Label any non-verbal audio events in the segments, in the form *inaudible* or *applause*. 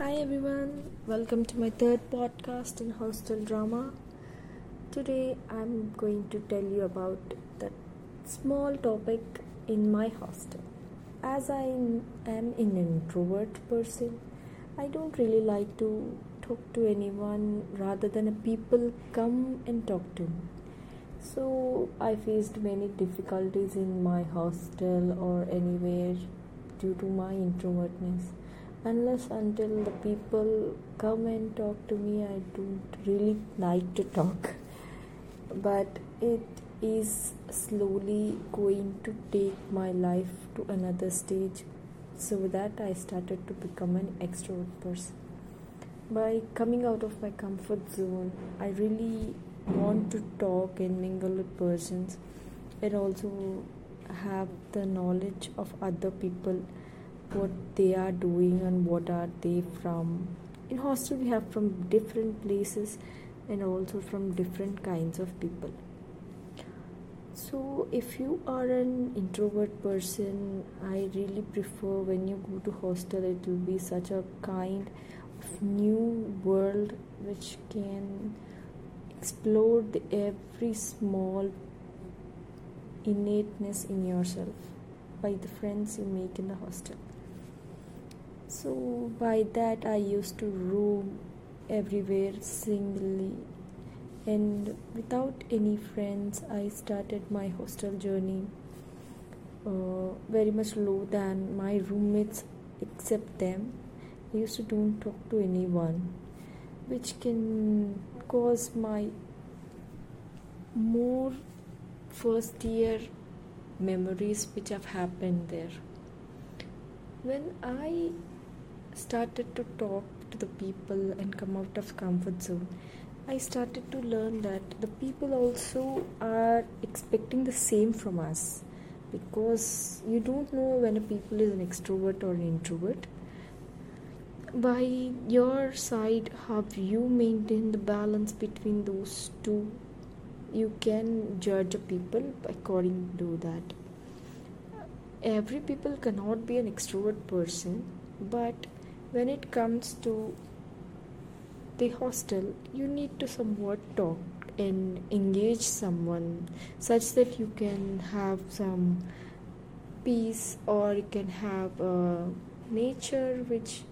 Hi everyone, welcome to my third podcast in hostel drama. Today I'm going to tell you about that small topic in my hostel. As I am an introvert person, I don't really like to talk to anyone rather than people come and talk to me. So I faced many difficulties in my hostel or anywhere due to my introvertness unless until the people come and talk to me i don't really like to talk. But it is slowly going to take my life to another stage. So that i started to become an extrovert person. By coming out of my comfort zone i really want to talk and mingle with persons and also have the knowledge of other people what they are doing and what are they from. In hostel we have from different places and also from different kinds of people. So if you are an introvert person i really prefer when you go to hostel it will be such a kind of new world which can explore the every small innateness in yourself by the friends you make in the hostel so by that i used to roam everywhere singly. And without any friends i started my hostel journey uh, very much low than my roommates except them. I used to don't talk to anyone which can cause my more first year memories which have happened there. When i started to talk to the people and come out of comfort zone. I started to learn that the people also are expecting the same from us because you don't know when a people is an extrovert or an introvert. By your side how you maintain the balance between those two? You can judge a people according to that. Every people cannot be an extrovert person but when it comes to the hostel you need to somewhat talk and engage someone such that you can have some peace or you can have a nature which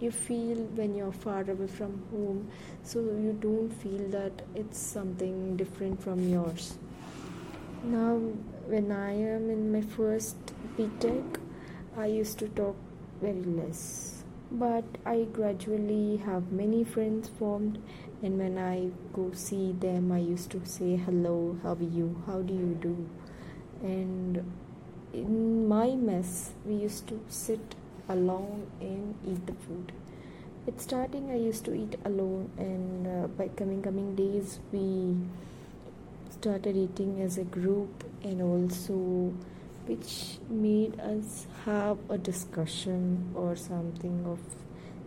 you feel when you're far away from home. So you don't feel that it's something different from yours. Now when i am in my first btech i used to talk very less but I gradually have many friends formed and when I go see them I used to say hello how are you? How do you do? And in my mess we used to sit alone and eat the food. At starting I used to eat alone and uh, by coming coming days we started eating as a group and also which made us have a discussion or something of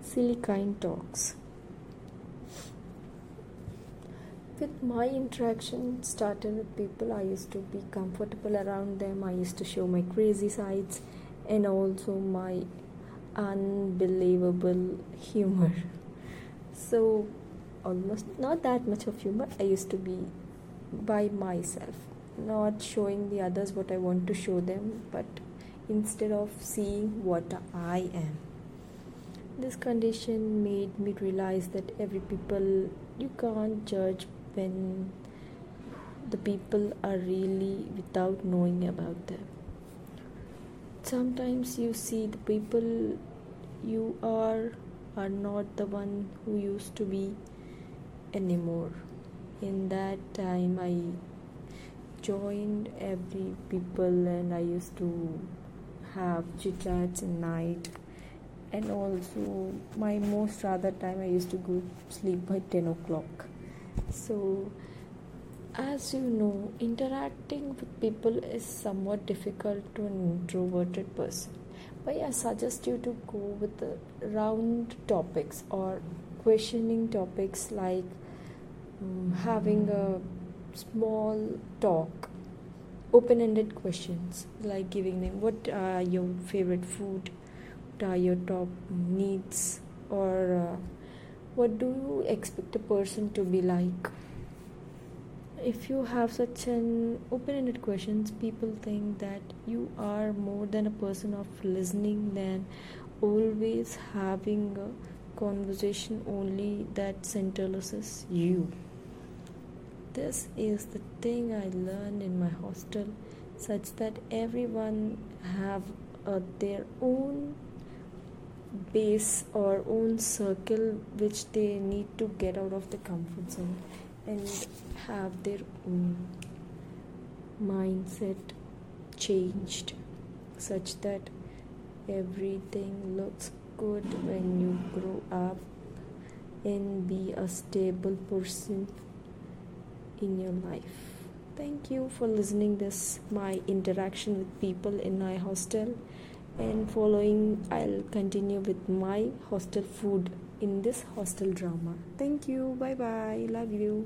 silly kind talks. With my interaction started with people, I used to be comfortable around them. I used to show my crazy sides and also my unbelievable humor. *laughs* So, almost not that much of humor. I used to be by myself not showing the others what I want to show them, but instead of seeing what I am. This condition made me realize that every people you can't judge when the people are really without knowing about them. Sometimes you see the people you are are not the one who used to be anymore. In that time, I joined every people and I used to have chit chats at night. And also my most rather time I used to go sleep by 10 o'clock. So as you know interacting with people is somewhat difficult to an introverted person. But I suggest you to go with round topics or questioning topics like um, having a small talk open ended questions like giving them what are your favorite food? What are your top needs? Or uh, what do you expect a person to be like? If you have such an open-ended questions people think that you are more than a person of listening than always having a conversation only that centralizes you this is the thing i learned in my hostel such that everyone have uh, their own base or own circle which they need to get out of the comfort zone and have their own mindset changed such that everything looks good when you grow up and be a stable person in your life. Thank you for listening this my interaction with people in my hostel. And following i'll continue with my hostel food in this hostel drama. Thank you. Bye bye love you